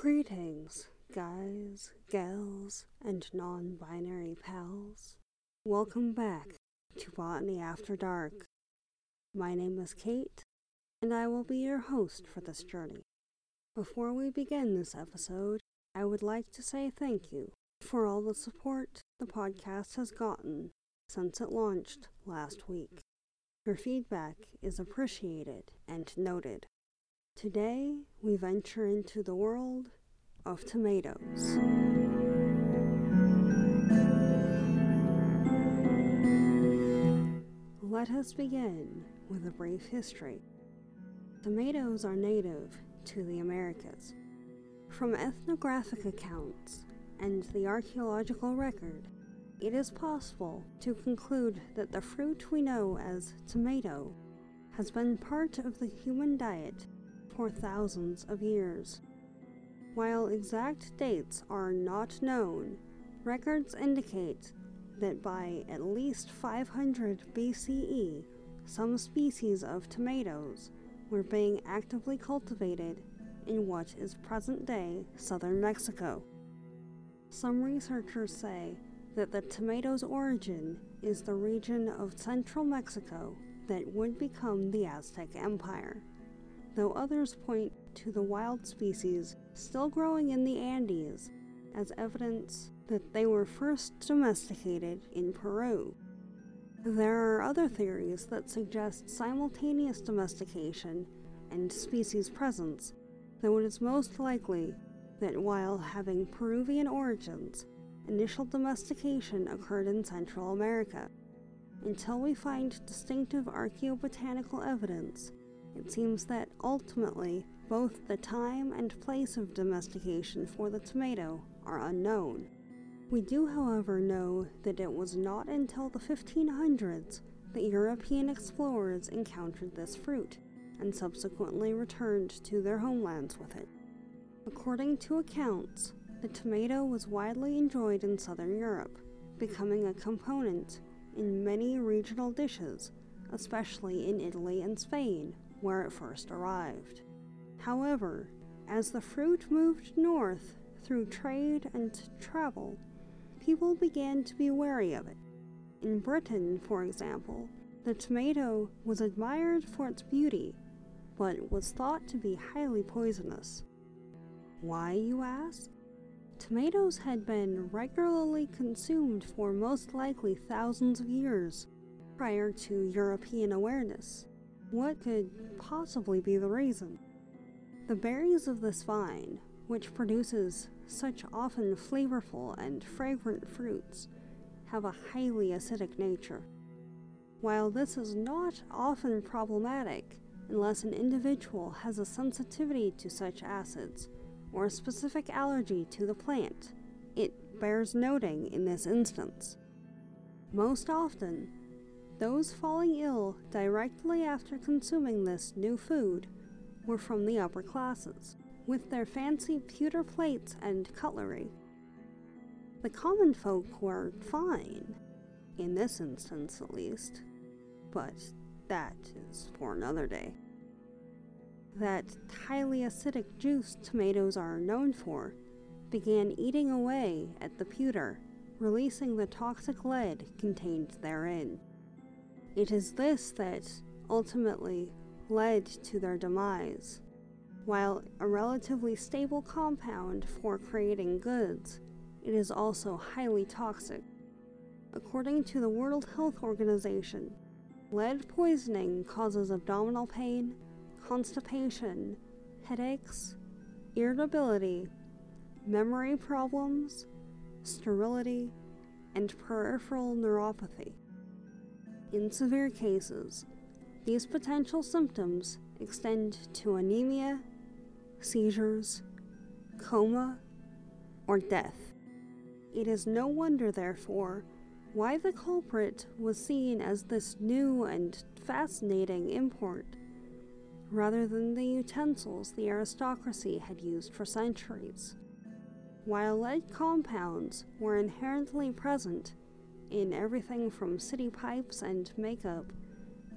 Greetings, guys, gals, and non binary pals. Welcome back to Botany After Dark. My name is Kate, and I will be your host for this journey. Before we begin this episode, I would like to say thank you for all the support the podcast has gotten since it launched last week. Your feedback is appreciated and noted. Today, we venture into the world of tomatoes. Let us begin with a brief history. Tomatoes are native to the Americas. From ethnographic accounts and the archaeological record, it is possible to conclude that the fruit we know as tomato has been part of the human diet for thousands of years. While exact dates are not known, records indicate that by at least 500 BCE, some species of tomatoes were being actively cultivated in what is present day southern Mexico. Some researchers say that the tomato's origin is the region of central Mexico that would become the Aztec Empire, though others point to the wild species still growing in the Andes as evidence that they were first domesticated in Peru. There are other theories that suggest simultaneous domestication and species presence, though it is most likely that while having Peruvian origins, initial domestication occurred in Central America. Until we find distinctive archaeobotanical evidence, it seems that ultimately both the time and place of domestication for the tomato are unknown. We do, however, know that it was not until the 1500s that European explorers encountered this fruit and subsequently returned to their homelands with it. According to accounts, the tomato was widely enjoyed in southern Europe, becoming a component in many regional dishes, especially in Italy and Spain, where it first arrived. However, as the fruit moved north through trade and travel, people began to be wary of it. In Britain, for example, the tomato was admired for its beauty, but was thought to be highly poisonous. Why, you ask? Tomatoes had been regularly consumed for most likely thousands of years prior to European awareness. What could possibly be the reason? The berries of this vine, which produces such often flavorful and fragrant fruits, have a highly acidic nature. While this is not often problematic unless an individual has a sensitivity to such acids, or a specific allergy to the plant, it bears noting in this instance. Most often, those falling ill directly after consuming this new food were from the upper classes, with their fancy pewter plates and cutlery. The common folk were fine, in this instance at least, but that is for another day that highly acidic juice tomatoes are known for, began eating away at the pewter, releasing the toxic lead contained therein. It is this that ultimately led to their demise. While a relatively stable compound for creating goods, it is also highly toxic. According to the World Health Organization, lead poisoning causes abdominal pain, constipation, headaches, irritability, memory problems, sterility, and peripheral neuropathy. In severe cases, these potential symptoms extend to anemia, seizures, coma, or death. It is no wonder, therefore, why the culprit was seen as this new and fascinating import rather than the utensils the aristocracy had used for centuries. While lead compounds were inherently present in everything from city pipes and makeup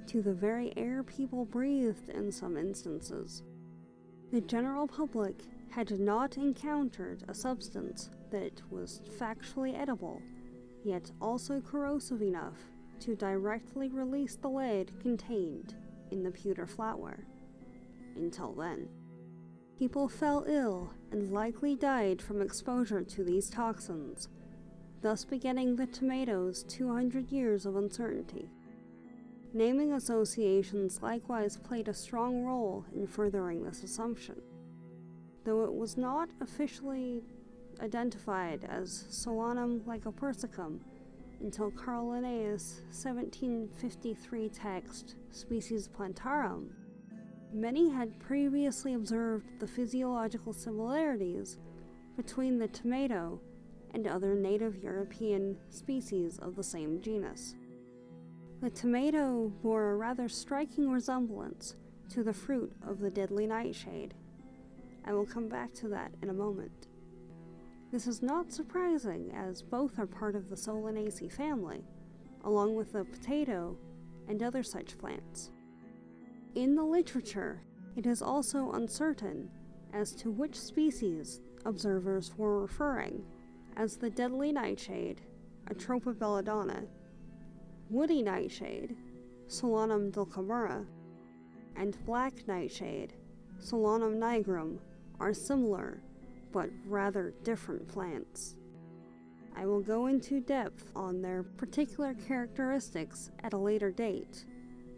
to the very air people breathed in some instances, the general public had not encountered a substance that was factually edible, yet also corrosive enough to directly release the lead contained in the pewter flatware. Until then, people fell ill and likely died from exposure to these toxins, thus beginning the tomatoes' 200 years of uncertainty. Naming associations likewise played a strong role in furthering this assumption, though it was not officially identified as Solanum lycopersicum until Carl Linnaeus' 1753 text Species Plantarum. Many had previously observed the physiological similarities between the tomato and other native European species of the same genus. The tomato bore a rather striking resemblance to the fruit of the deadly nightshade. I will come back to that in a moment. This is not surprising, as both are part of the Solanaceae family, along with the potato and other such plants. In the literature, it is also uncertain as to which species observers were referring as the deadly nightshade, Atropa belladonna, woody nightshade, Solanum dulcamara, and black nightshade, Solanum nigrum, are similar but rather different plants. I will go into depth on their particular characteristics at a later date,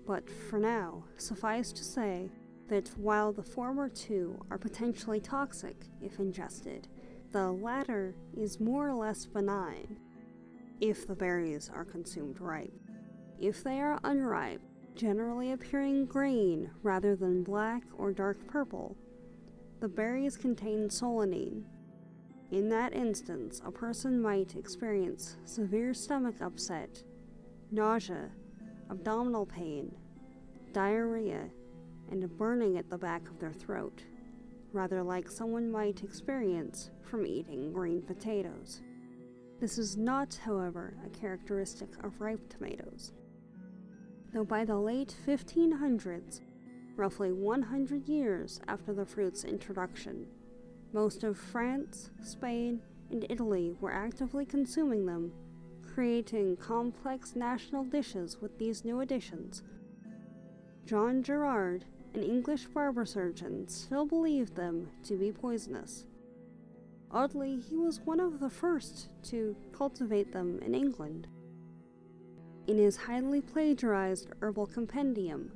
but for now, suffice to say that while the former two are potentially toxic if ingested, the latter is more or less benign if the berries are consumed ripe. If they are unripe, generally appearing green rather than black or dark purple, the berries contain solanine. In that instance, a person might experience severe stomach upset, nausea, abdominal pain, diarrhea, and a burning at the back of their throat, rather like someone might experience from eating green potatoes. This is not, however, a characteristic of ripe tomatoes though by the late 1500s, roughly 100 years after the fruit's introduction, most of France, Spain, and Italy were actively consuming them, creating complex national dishes with these new additions. John Gerard, an English barber surgeon, still believed them to be poisonous. Oddly, he was one of the first to cultivate them in England. In his highly plagiarized Herbal Compendium,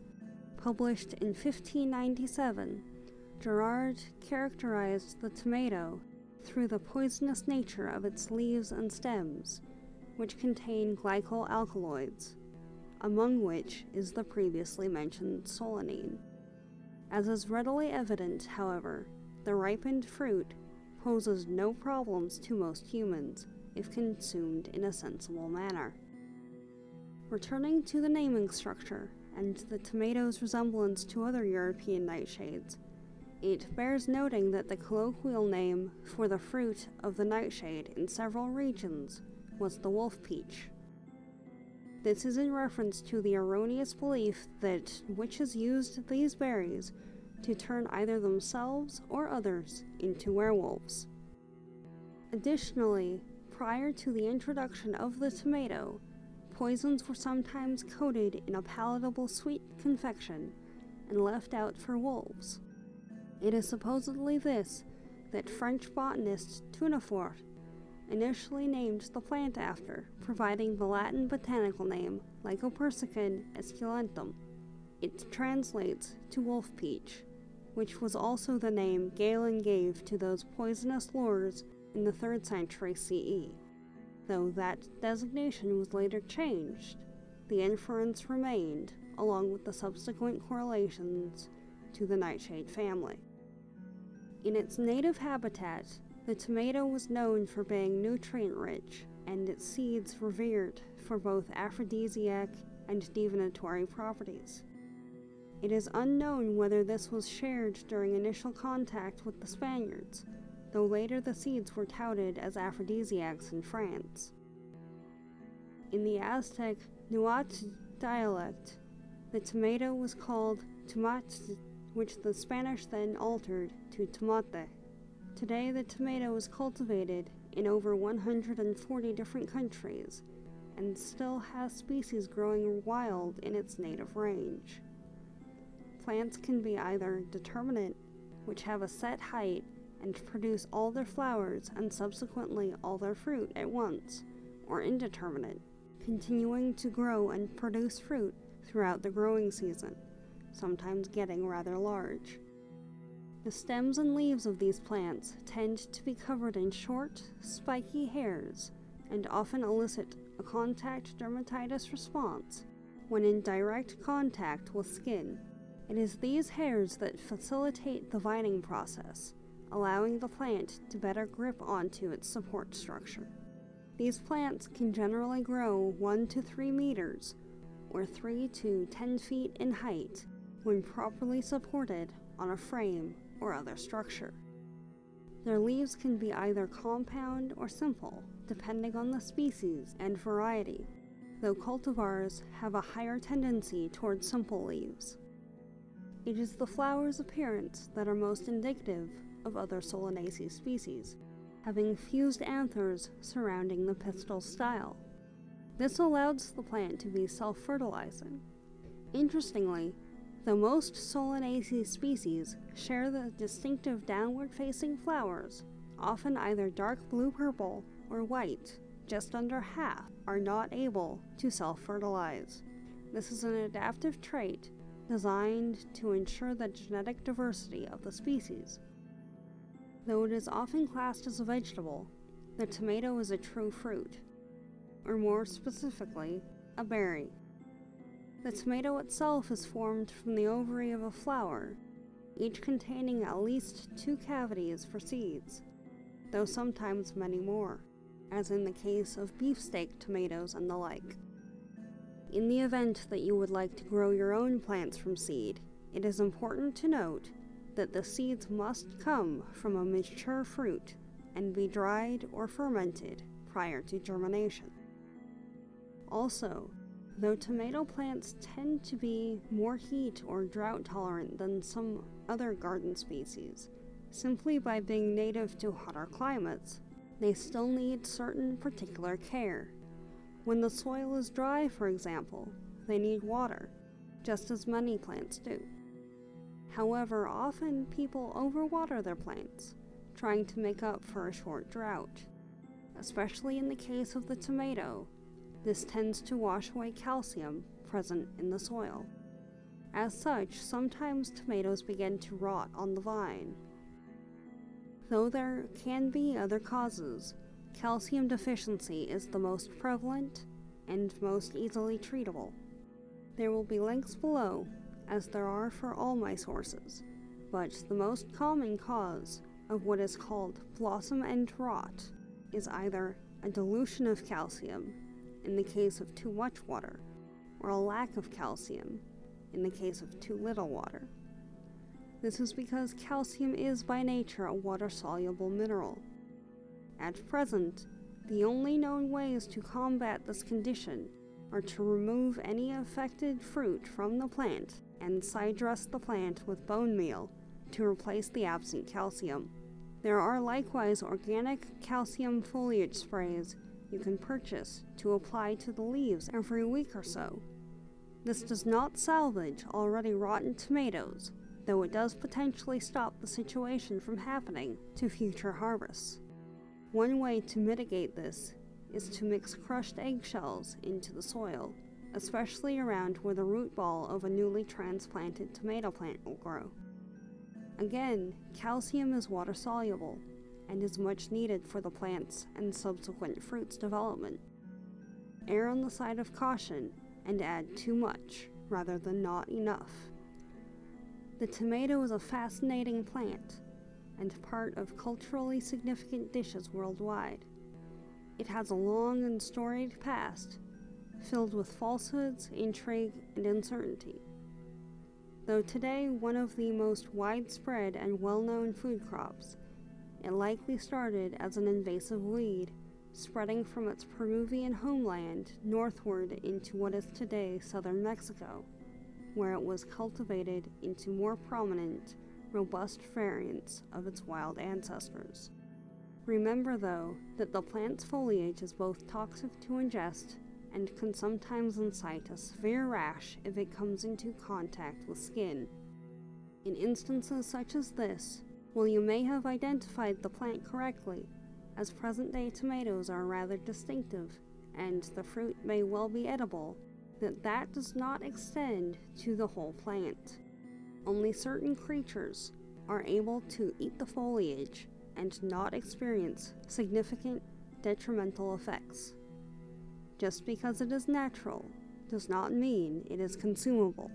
published in 1597, Gerard characterized the tomato through the poisonous nature of its leaves and stems, which contain glycoalkaloids, among which is the previously mentioned solanine. As is readily evident, however, the ripened fruit poses no problems to most humans if consumed in a sensible manner. Returning to the naming structure and the tomato's resemblance to other European nightshades, it bears noting that the colloquial name for the fruit of the nightshade in several regions was the wolf peach. This is in reference to the erroneous belief that witches used these berries to turn either themselves or others into werewolves. Additionally, prior to the introduction of the tomato, Poisons were sometimes coated in a palatable sweet confection and left out for wolves. It is supposedly this that French botanist Tournefort initially named the plant after, providing the Latin botanical name Lycopersicum esculentum. It translates to wolf peach, which was also the name Galen gave to those poisonous lures in the 3rd century CE though that designation was later changed. The inference remained, along with the subsequent correlations to the nightshade family. In its native habitat, the tomato was known for being nutrient rich and its seeds revered for both aphrodisiac and divinatory properties. It is unknown whether this was shared during initial contact with the Spaniards, though later the seeds were touted as aphrodisiacs in France. In the Aztec Nahuatl dialect, the tomato was called tomatl, which the Spanish then altered to tomate. Today, the tomato is cultivated in over 140 different countries and still has species growing wild in its native range. Plants can be either determinate, which have a set height and produce all their flowers and subsequently all their fruit at once, or indeterminate, continuing to grow and produce fruit throughout the growing season, sometimes getting rather large. The stems and leaves of these plants tend to be covered in short, spiky hairs and often elicit a contact dermatitis response when in direct contact with skin. It is these hairs that facilitate the vining process, allowing the plant to better grip onto its support structure. These plants can generally grow 1 to 3 meters or 3 to 10 feet in height when properly supported on a frame or other structure. Their leaves can be either compound or simple, depending on the species and variety, though cultivars have a higher tendency towards simple leaves. It is the flower's appearance that are most indicative of other Solanaceae species, having fused anthers surrounding the pistil style. This allows the plant to be self fertilizing. Interestingly, Though most Solanaceae species share the distinctive downward facing flowers, often either dark blue purple or white, just under half are not able to self fertilize. This is an adaptive trait designed to ensure the genetic diversity of the species. Though it is often classed as a vegetable, the tomato is a true fruit, or more specifically, a berry. The tomato itself is formed from the ovary of a flower, each containing at least two cavities for seeds, though sometimes many more, as in the case of beefsteak tomatoes and the like. In the event that you would like to grow your own plants from seed, it is important to note that the seeds must come from a mature fruit and be dried or fermented prior to germination. Also, though tomato plants tend to be more heat or drought tolerant than some other garden species. Simply by being native to hotter climates, they still need certain particular care. When the soil is dry, for example, they need water, just as many plants do. However, often people overwater their plants, trying to make up for a short drought. Especially in the case of the tomato, this tends to wash away calcium present in the soil. As such, sometimes tomatoes begin to rot on the vine. Though there can be other causes, calcium deficiency is the most prevalent and most easily treatable. There will be links below, as there are for all my sources, but the most common cause of what is called blossom end rot is either a dilution of calcium in the case of too much water, or a lack of calcium in the case of too little water. This is because calcium is by nature a water soluble mineral. At present, the only known ways to combat this condition are to remove any affected fruit from the plant and side dress the plant with bone meal to replace the absent calcium. There are likewise organic calcium foliage sprays you can purchase to apply to the leaves every week or so. This does not salvage already rotten tomatoes, though it does potentially stop the situation from happening to future harvests. One way to mitigate this is to mix crushed eggshells into the soil, especially around where the root ball of a newly transplanted tomato plant will grow. Again, calcium is water soluble, and is much needed for the plant's and subsequent fruit's development. Err on the side of caution and add too much rather than not enough. The tomato is a fascinating plant and part of culturally significant dishes worldwide. It has a long and storied past, filled with falsehoods, intrigue, and uncertainty. Though today one of the most widespread and well known food crops, it likely started as an invasive weed, spreading from its Peruvian homeland northward into what is today southern Mexico, where it was cultivated into more prominent robust variants of its wild ancestors. Remember, though, that the plant's foliage is both toxic to ingest and can sometimes incite a severe rash if it comes into contact with skin. In instances such as this, while you may have identified the plant correctly, as present day tomatoes are rather distinctive and the fruit may well be edible, that that does not extend to the whole plant. Only certain creatures are able to eat the foliage and not experience significant detrimental effects. Just because it is natural does not mean it is consumable.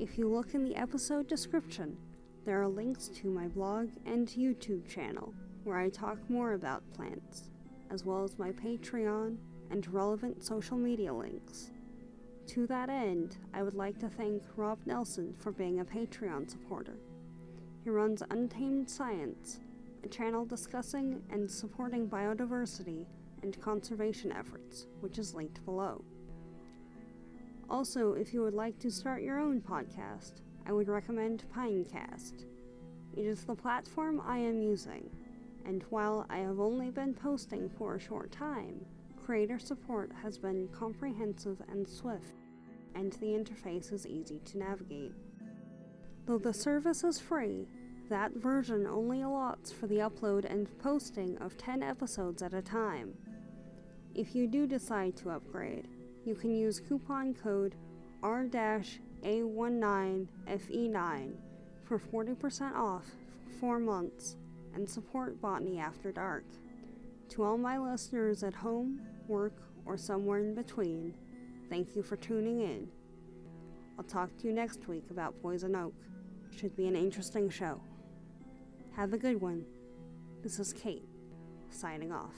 If you look in the episode description, there are links to my blog and YouTube channel where I talk more about plants, as well as my Patreon and relevant social media links. To that end, I would like to thank Rob Nelson for being a Patreon supporter. He runs Untamed Science, a channel discussing and supporting biodiversity and conservation efforts, which is linked below. Also, if you would like to start your own podcast, I would recommend Pinecast. It is the platform I am using, and while I have only been posting for a short time, creator support has been comprehensive and swift, and the interface is easy to navigate. Though the service is free, that version only allots for the upload and posting of 10 episodes at a time. If you do decide to upgrade, you can use coupon code R-A19FE9 for 40% off for 4 months and support Botany After Dark. To all my listeners at home, work, or somewhere in between, thank you for tuning in. I'll talk to you next week about Poison Oak. Should be an interesting show. Have a good one. This is Kate, signing off.